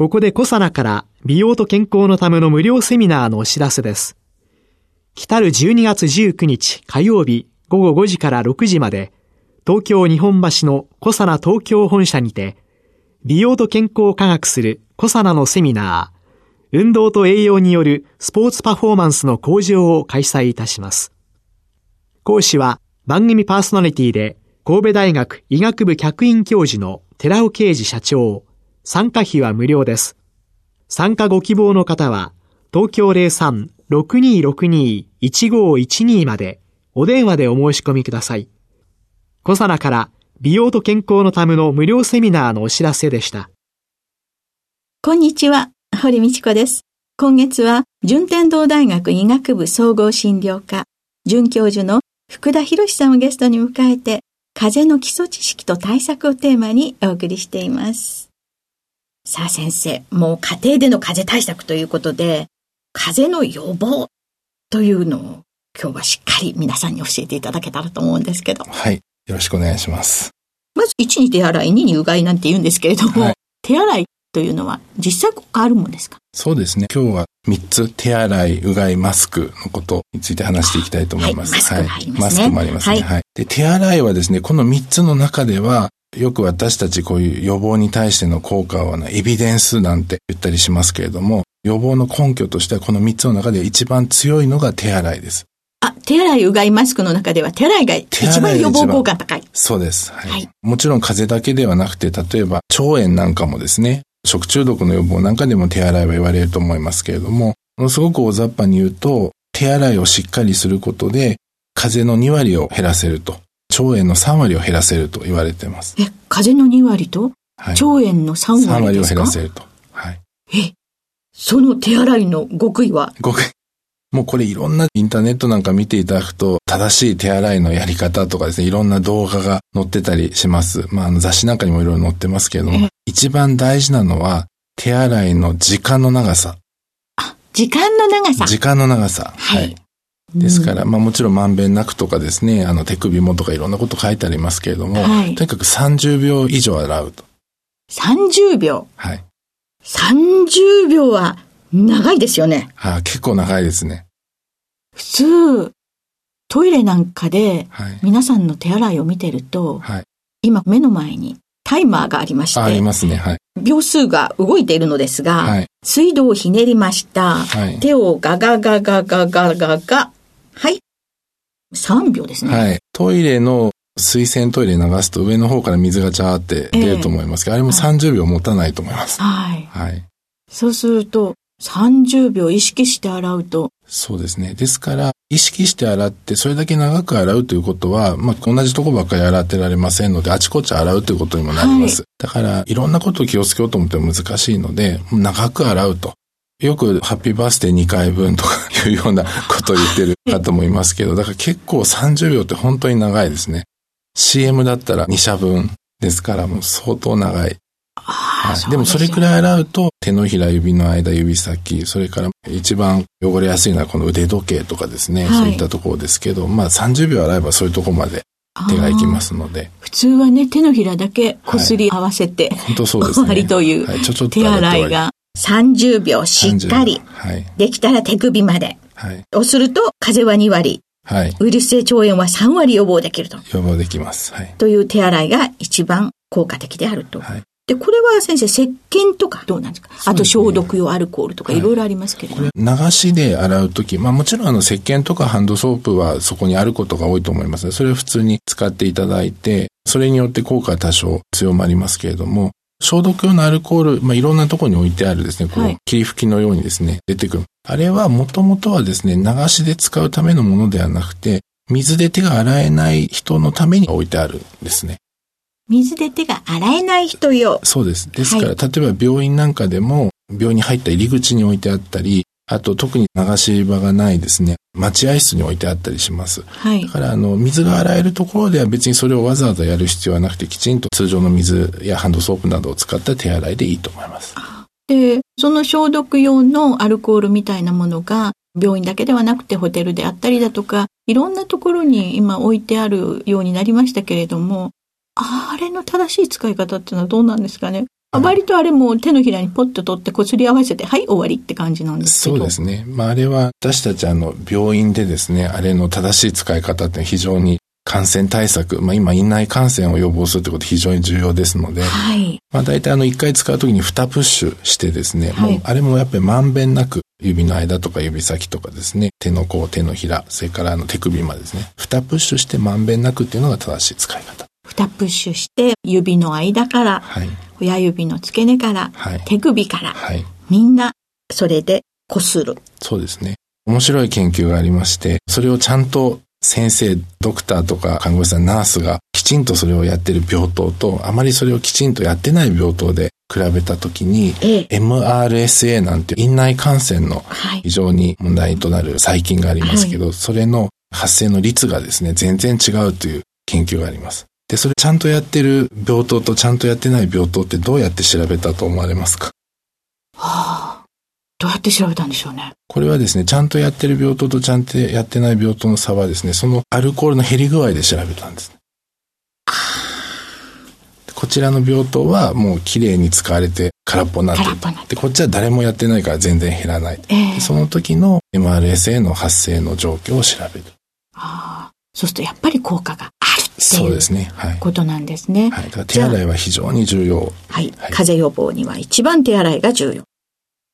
ここでコサナから美容と健康のための無料セミナーのお知らせです来る12月19日火曜日午後5時から6時まで東京日本橋のコサナ東京本社にて美容と健康を科学するコサナのセミナー運動と栄養によるスポーツパフォーマンスの向上を開催いたします。講師は番組パーソナリティで神戸大学医学部客員教授の寺尾啓治社長。参加費は無料です。参加ご希望の方は東京03-6262-1512までお電話でお申し込みください。小サナから美容と健康のための無料セミナーのお知らせでした。こんにちは、堀道子です。今月は、順天堂大学医学部総合診療科、准教授の福田博さんをゲストに迎えて、風邪の基礎知識と対策をテーマにお送りしています。さあ先生、もう家庭での風邪対策ということで、風邪の予防というのを今日はしっかり皆さんに教えていただけたらと思うんですけど。はい。よろしくお願いします。まず、1に手洗い、2にうがいなんて言うんですけれども、はい、手洗いというのは実際効果あるもんですか？そうですね。今日は3つ、手洗い、うがい、マスクのことについて話していきたいと思います。はい、マスク、もありますね。はい。はい、で、手洗いはですね、この3つの中では、よく私たちこういう予防に対しての効果はエビデンスなんて言ったりしますけれども、予防の根拠としてはこの3つの中で一番強いのが手洗いです。あ、手洗いうがいマスクの中では手洗いが一番予防効果高い。そうです、はい、はい。もちろん風邪だけではなくて、例えば腸炎なんかもですね、食中毒の予防なんかでも手洗いは言われると思いますけれども、ものすごく大雑把に言うと、手洗いをしっかりすることで、風邪の2割を減らせると。腸炎の3割を減らせると言われています。え、風邪の2割と、はい、腸炎の3割ですか ?3 割を減らせると。はい。え、その手洗いの極意は？極意。もうこれいろんなインターネットなんか見ていただくと、正しい手洗いのやり方とかですね、いろんな動画が載ってたりします。まあ、あの雑誌なんかにもいろいろ載ってますけれども、一番大事なのは、手洗いの時間の長さ。あ、時間の長さ時間の長さ。はい。はい、ですから、まあもちろんまんべんなくとかですね、あの手首もとかいろんなこと書いてありますけれども、はい、とにかく30秒以上洗うと。30秒？はい。30秒は長いですよね。はい、あ、結構長いですね。普通、トイレなんかで、皆さんの手洗いを見てると、はい、今目の前にタイマーがありまして、ありますね。はい。秒数が動いているのですが、はい、水道をひねりました。はい、手をガガガガガガガガ。はい。3秒ですね。はい。トイレの水洗トイレ流すと上の方から水がジャーって出ると思いますけど、えー、あれも30秒持たないと思います。はい。はい。そうすると、30秒意識して洗うと。そうですね。ですから、意識して洗って、それだけ長く洗うということは、まあ、同じとこばっかり洗ってられませんので、あちこち洗うということにもなります。はい、だから、いろんなことを気をつけようと思っても難しいので、長く洗うと。よく、ハッピーバースデー2回分とか いうようなことを言ってる方もいますけど、だから結構30秒って本当に長いですね。CM だったら2社分ですから、もう相当長い。はい、でもそれくらい洗うと手のひら指の間指先それから一番汚れやすいのはこの腕時計とかですね、はい、そういったところですけどまあ30秒洗えばそういうところまで手がいきますので。普通はね手のひらだけこすり合わせて、はい、本当そうですね。終わりという、はい、ちょちょ手洗いが30秒しっかり、はい、できたら手首まで、はい、をすると風邪は2割はい、ウイルス性腸炎は3割予防できると。予防できます。はい。という手洗いが一番効果的であると。はい。で、これは先生、石鹸とかどうなんですか、ね、あと消毒用アルコールとかいろいろありますけど、はい、流しで洗うとき、まあもちろんあの石鹸とかハンドソープはそこにあることが多いと思います。それを普通に使っていただいて、それによって効果は多少強まりますけれども、消毒用のアルコール、まあいろんなところに置いてあるですね、こう、霧吹きのようにですね、出てくる。あれはもともとはですね、流しで使うためのものではなくて、水で手が洗えない人のために置いてあるんですね。水で手が洗えない人用。そうです。ですから、はい、例えば病院なんかでも、病院に入った入り口に置いてあったり、あと特に流し場がないですね、待合室に置いてあったりします。はい。だからあの、水が洗えるところでは別にそれをわざわざやる必要はなくて、きちんと通常の水やハンドソープなどを使った手洗いでいいと思います。で、その消毒用のアルコールみたいなものが、病院だけではなくてホテルであったりだとか、いろんなところに今置いてあるようになりましたけれども、あれの正しい使い方っていうのはどうなんですかね？割とあれも手のひらにポッと取ってこすり合わせて、はい、終わりって感じなんですけど。そうですね。まあ、あれは私たちあの、病院でですね、あれの正しい使い方って非常に感染対策、まあ今、院内感染を予防するということ非常に重要ですので、はい。まあ大体あの、一回使うときに2プッシュしてですね、はい、もうあれもやっぱりまんべんなく指の間とか指先とかですね、手の甲、手のひら、それからあの手首までですね、2プッシュしてまんべんなくっていうのが正しい使い方。2プッシュして指の間から、はい、親指の付け根から、はい、手首から、はい、みんなそれでこする。そうですね。面白い研究がありまして、それをちゃんと先生、ドクターとか看護師さん、ナースがきちんとそれをやってる病棟と、あまりそれをきちんとやってない病棟で比べたときに、ええ、MRSA なんて院内感染の非常に問題となる細菌がありますけど、はい、それの発生の率がですね、全然違うという研究があります。で、それちゃんとやってる病棟とちゃんとやってない病棟ってどうやって調べたと思われますか？はあ。どうやって調べたんでしょうね？これはですね、ちゃんとやってる病棟とちゃんとやってない病棟の差はですね、そのアルコールの減り具合で調べたんです。こちらの病棟はもうきれいに使われて空っぽになってる。で、こっちは誰もやってないから全然減らない。えー、その時の MRSA の発生の状況を調べる。ああ。そうするとやっぱり効果がそうですね。はい。ことなんですね。はい。手洗いは非常に重要。はい。風邪予防には一番手洗いが重要。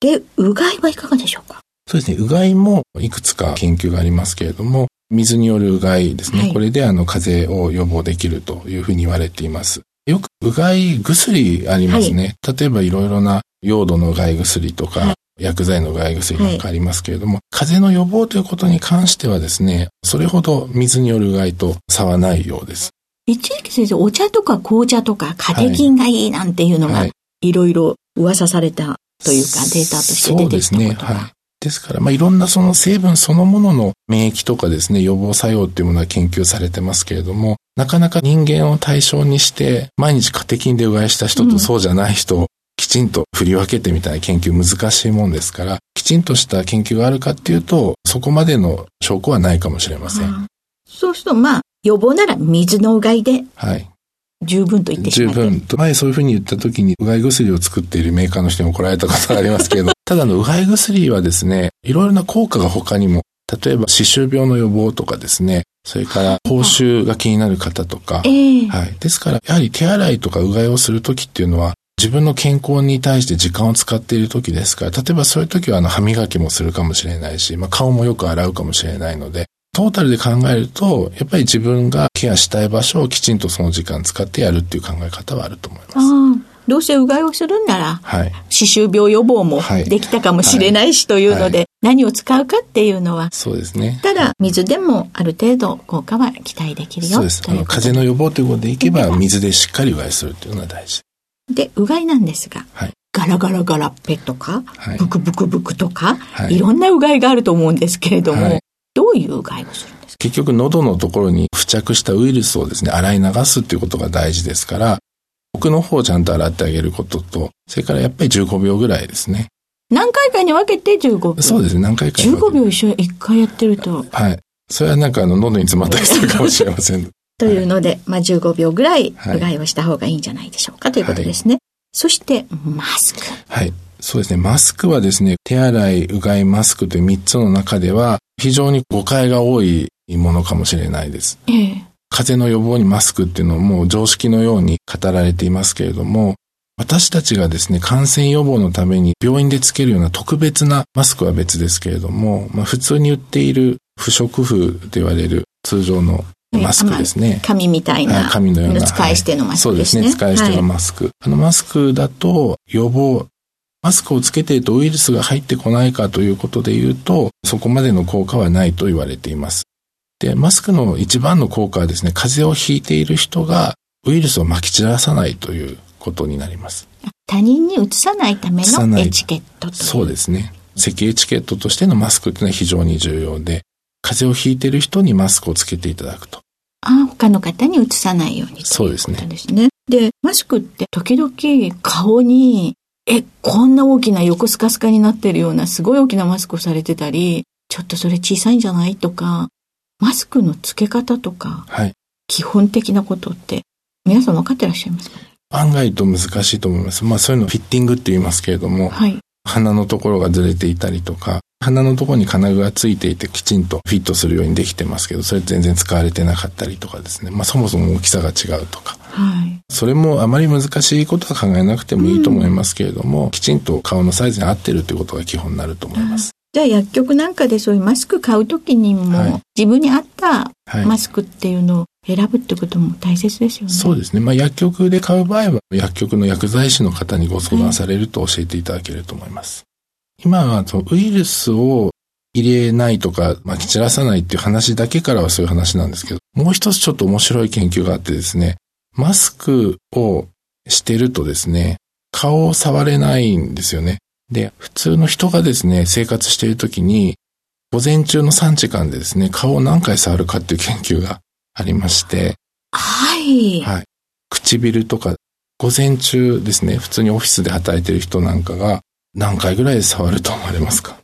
で、うがいはいかがでしょうか？そうですね。うがいもいくつか研究がありますけれども、水によるうがいですね。はい、これであの風邪を予防できるというふうに言われています。よくうがい薬ありますね。はい、例えばいろいろな用土のうがい薬とか、はい、薬剤のうがい薬なんかありますけれども、はい、風邪の予防ということに関してはですね、それほど水によるうがいと差はないようです。一時期先生、お茶とか紅茶とかカテキンがいいなんていうのが、いろいろ噂されたというか、データとして出てきたことが。そうですね。はい。ですから、まあ、いろんなその成分そのものの免疫とかですね、予防作用っていうものは研究されてますけれども、なかなか人間を対象にして、毎日カテキンでうがいした人とそうじゃない人をきちんと振り分けてみたいな研究難しいもんですから、きちんとした研究があるかっていうと、そこまでの証拠はないかもしれません。そうすると、まあ、予防なら水のうがいで。はい。十分と言ってしま十分と。前そういうふうに言った時に、うがい薬を作っているメーカーの人に怒られたことがありますけれど、ただのうがい薬はですね、いろいろな効果が他にも、例えば歯周病の予防とかですね、それから口臭が気になる方とか、えー、はい。ですから、やはり手洗いとかうがいをするときっていうのは、自分の健康に対して時間を使っている時ですから、例えばそういう時はあの歯磨きもするかもしれないし、まあ顔もよく洗うかもしれないので、トータルで考えると、やっぱり自分がケアしたい場所をきちんとその時間使ってやるっていう考え方はあると思います。どうせうがいをするんなら、はい、歯周病予防もできたかもしれないしというので、はい、何を使うかっていうのは、そうですね。ただ、水でもある程度効果は期待できるよそうです。あの、風邪の予防ということでいけば、水でしっかりうがいするっていうのが大事。で、うがいなんですが、はい、ガラガラガラッペとか、はい、ブクブクブクとか、はい、いろんなうがいがあると思うんですけれども、はい、どういううがいをするんですか？結局喉のところに付着したウイルスをですね、洗い流すっていうことが大事ですから、奥の方をちゃんと洗ってあげることと、それからやっぱり15秒ぐらいですね。何回かに分けて15秒そうですね、何回かに分けて。15秒一緒に1回やってると。はい。それはなんかあの、喉に詰まったりするかもしれません。というので、まあ15秒ぐらいうがいをした方がいいんじゃないでしょうか、ということですね。はい、そして、マスク。はい。そうですね。マスクはですね、手洗い、うがい、マスクという3つの中では、非常に誤解が多いものかもしれないです。ええ、風邪の予防にマスクっていうのはもう常識のように語られていますけれども、私たちがですね、感染予防のために病院でつけるような特別なマスクは別ですけれども、まあ、普通に売っている不織布と言われる通常のマスクですね。紙みたいな。紙のような。使い捨てのマスクですね。そうですね。使い捨てのマスク。はい、あのマスクだと予防、マスクをつけているとウイルスが入ってこないかということで言うと、そこまでの効果はないと言われています。で、マスクの一番の効果はですね、風邪をひいている人がウイルスを撒き散らさないということになります。他人にうつさないためのエチケットとそうですね。咳エチケットとしてのマスクっていうのは非常に重要で、風邪をひいてる人にマスクをつけていただくと。他の方にうつさないようにそうですね。ですね。で、マスクって時々顔に、え、こんな大きな横スカスカになってるようなすごい大きなマスクをされてたり、ちょっとそれ小さいんじゃないとか、マスクの付け方とか、はい。基本的なことって皆さん分かってらっしゃいますか？案外と難しいと思います。まあそういうのフィッティングって言いますけれども、はい。鼻のところがずれていたりとか、鼻のところに金具がついていてきちんとフィットするようにできてますけど、それ全然使われてなかったりとかですね。まあそもそも大きさが違うとか。はい。それもあまり難しいことは考えなくてもいいと思いますけれども、きちんと顔のサイズに合ってるということが基本になると思います。じゃあ薬局なんかでそういうマスク買うときにも、はい自分に合ったはい。マスクっていうのを選ぶってことも大切ですよね。そうですね。まあ薬局で買う場合は、薬局の薬剤師の方にご相談されると教えていただけると思います。今はウイルスを入れないとか、まき散らさないっていう話だけからはそういう話なんですけど、もう一つちょっと面白い研究があってですね、マスクをしてるとですね、顔を触れないんですよね。で、普通の人がですね、生活しているときに、午前中の3時間でですね、顔を何回触るかっていう研究がありまして、はい。はい。唇とか、午前中ですね、普通にオフィスで働いてる人なんかが何回ぐらい触ると思われますか？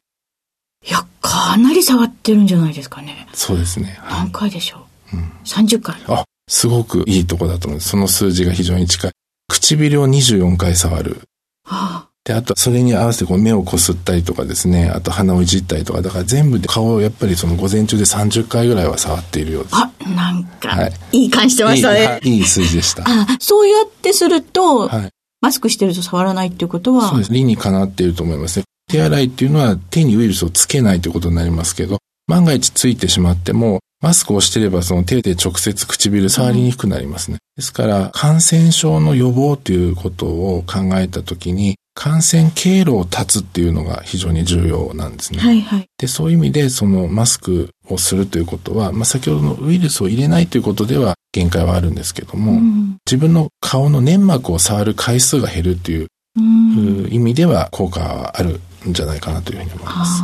いや、かなり触ってるんじゃないですかね。そうですね。はい何回でしょう？うん30回。あ、すごくいいとこだと思います。その数字が非常に近い。唇を24回触る。はで、あと、それに合わせてこう目をこすったりとかですね、あと鼻をいじったりとか、だから全部で顔をやっぱりその午前中で30回ぐらいは触っているようです。あ、あ、なんか、はいい、い感じしてましたいい。いいい数字でした。あ、そうやってすると、はい。マスクしてると触らないっていうことは、そうです。理にかなっていると思いますね。手洗いっていうのは手にウイルスをつけないということになりますけど、万が一ついてしまっても、マスクをしてればその手で直接唇触りにくくなりますね。ですから、感染症の予防ということを考えたときに、感染経路を断つっていうのが非常に重要なんですね。はいはい。で、そういう意味で、そのマスクをするということは、まあ、先ほどのウイルスを入れないということでは限界はあるんですけども、うん。自分の顔の粘膜を触る回数が減るっていううん。意味では効果はあるんじゃないかなというふうに思います。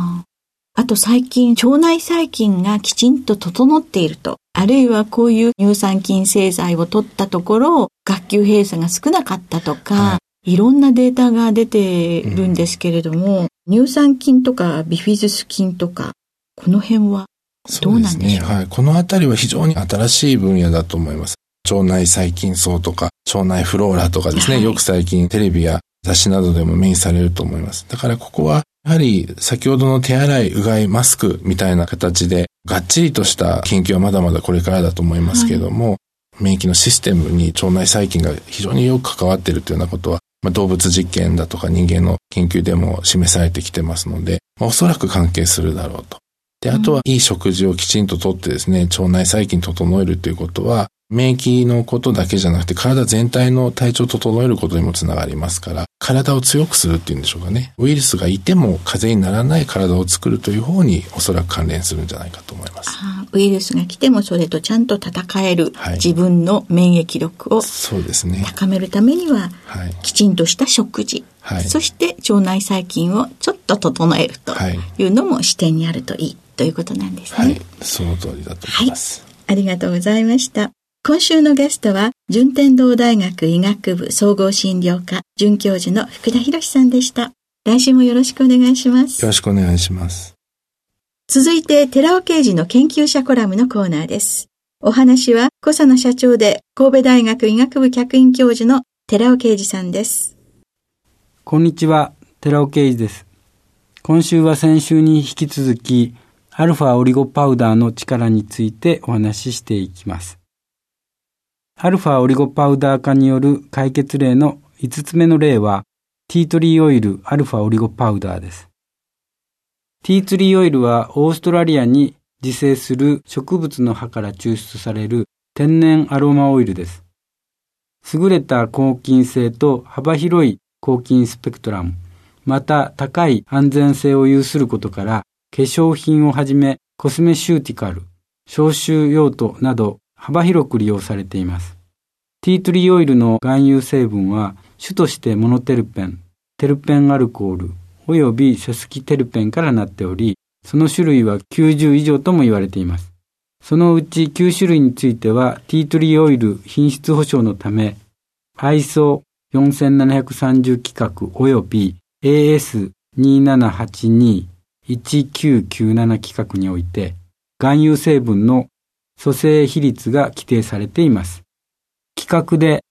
あと最近、腸内細菌がきちんと整っていると、あるいはこういう乳酸菌製剤を取ったところ、学級閉鎖が少なかったとか、、はい。ろんなデータが出てるんですけれども、乳酸菌とかビフィズス菌とか、この辺はそうですね。はい。このあたりは非常に新しい分野だと思います。腸内細菌層とか、腸内フローラとかですね、はいよく最近テレビや雑誌などでも目にされると思います。だからここは、やはり先ほどの手洗い、うがい、マスクみたいな形で、がっちりとした研究はまだまだこれからだと思いますけれども、免疫のシステムに腸内細菌が非常によく関わっているというようなことは、まあ、動物実験だとか人間の研究でも示されてきてますので、まあおそらく関係するだろうと。で、あとは、いい食事をきちんととってですね、腸内細菌整えるということは、免疫のことだけじゃなくて、体全体の体調を整えることにもつながりますから、体を強くするっていうんでしょうかね。ウイルスがいても風邪にならない体を作るという方におそらく関連するんじゃないかと思います。ウイルスが来てもそれとちゃんと戦える、はい自分の免疫力をそうですね。高めるためには、はい。きちんとした食事、はい。そして腸内細菌をちょっと整えるとはいいうのも視点にあるといいということなんですね。はい。その通りだと思います。ありがとうございました。今週のゲストは、順天堂大学医学部総合診療科准教授の福田博さんでした。来週もよろしくお願いしますよ。ろしくお願いします。続いて、寺尾啓二の研究者コラムのコーナーです。お話は、小佐野社長で神戸大学医学部客員教授の寺尾啓二さんです。こんにちは、寺尾啓二です。今週は先週に引き続き、アルファオリゴパウダーの力についてお話ししていきます。アルファオリゴパウダー化による解決例の5つ目の例は、ティートリーオイルアルファオリゴパウダーです。ティーツリーオイルはオーストラリアに自生する植物の葉から抽出される天然アロマオイルです。優れた抗菌性と幅広い抗菌スペクトラム、また高い安全性を有することから、化粧品をはじめコスメシューティカル、消臭用途など幅広く利用されています。ティートリーオイルの含有成分は主としてモノテルペン、テルペンアルコール、およびセスキテルペンからなっており、その種類は90以上とも言われています。そのうち9種類については、ティートリーオイル品質保証のため、ISO 4730規格及び AS2782 1997規格において、含有成分の組成比率が規定されています。規格で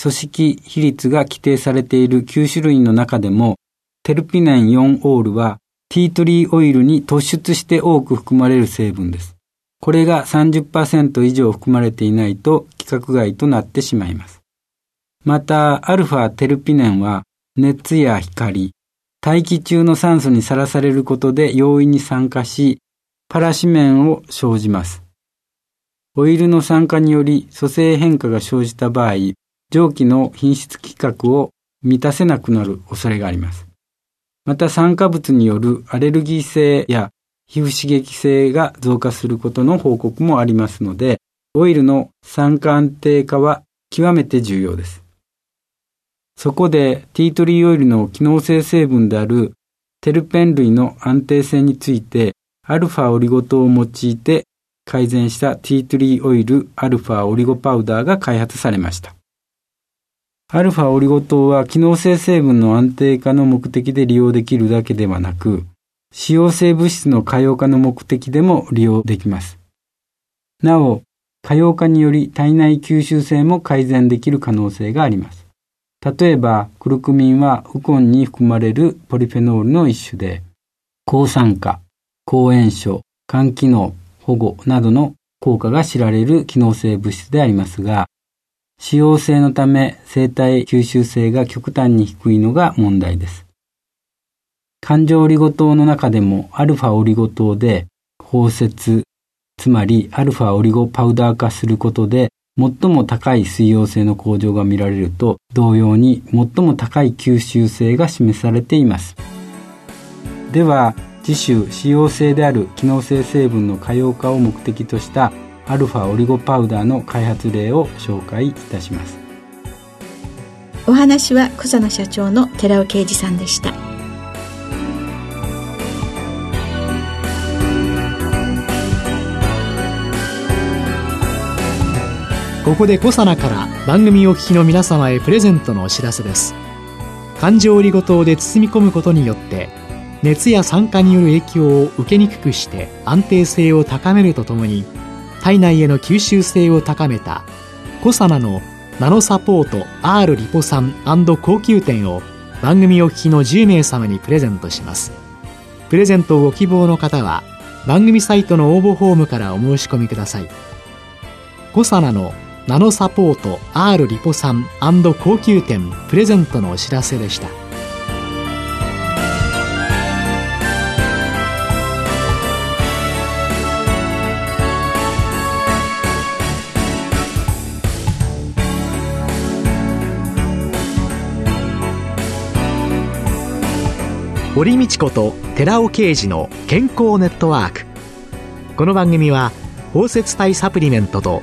組織比率が規定されている9種類の中でも、テルピネン4オールはティートリーオイルに突出して多く含まれる成分です。これが30%以上含まれていないと規格外となってしまいます。また、アルファテルピネンは熱や光、大気中の酸素にさらされることで容易に酸化し、パラシメンを生じます。オイルの酸化により組成変化が生じた場合、蒸気の品質規格を満たせなくなる恐れがあります。また酸化物によるアレルギー性や皮膚刺激性が増加することの報告もありますので、オイルの酸化安定化は極めて重要です。そこでティートリーオイルの機能性成分であるテルペン類の安定性についてアルファオリゴ糖を用いて改善したティートリーオイルアルファオリゴパウダーが開発されました。アルファオリゴ糖は機能性成分の安定化の目的で利用できるだけではなく、使用性物質の可用化の目的でも利用できます。なお、可用化により体内吸収性も改善できる可能性があります。例えば、クルクミンはウコンに含まれるポリフェノールの一種で、抗酸化、抗炎症、肝機能、保護などの効果が知られる機能性物質でありますが、使用性のため生体吸収性が極端に低いのが問題です。環状オリゴ糖の中でもアルファオリゴ糖で包摂、つまりアルファオリゴパウダー化することで最も高い水溶性の向上が見られると同様に最も高い吸収性が示されています。では、次週使用性である機能性成分の可用化を目的としたアルファオリゴパウダーの開発例を紹介いたします。お話は小佐野社長の寺尾啓二さんでした。ここでコサナから番組お聞きの皆様へプレゼントのお知らせです。環状オリゴ糖で包み込むことによって熱や酸化による影響を受けにくくして安定性を高めるとともに体内への吸収性を高めたコサナのナノサポート R リポ酸高級店を番組お聞きの10名様にプレゼントします。プレゼントをご希望の方は番組サイトの応募フォームからお申し込みください。コサナのナノサポート R リポ酸高級店プレゼントのお知らせでした。堀道子と寺尾啓二の健康ネットワーク。この番組は包摂体サプリメントと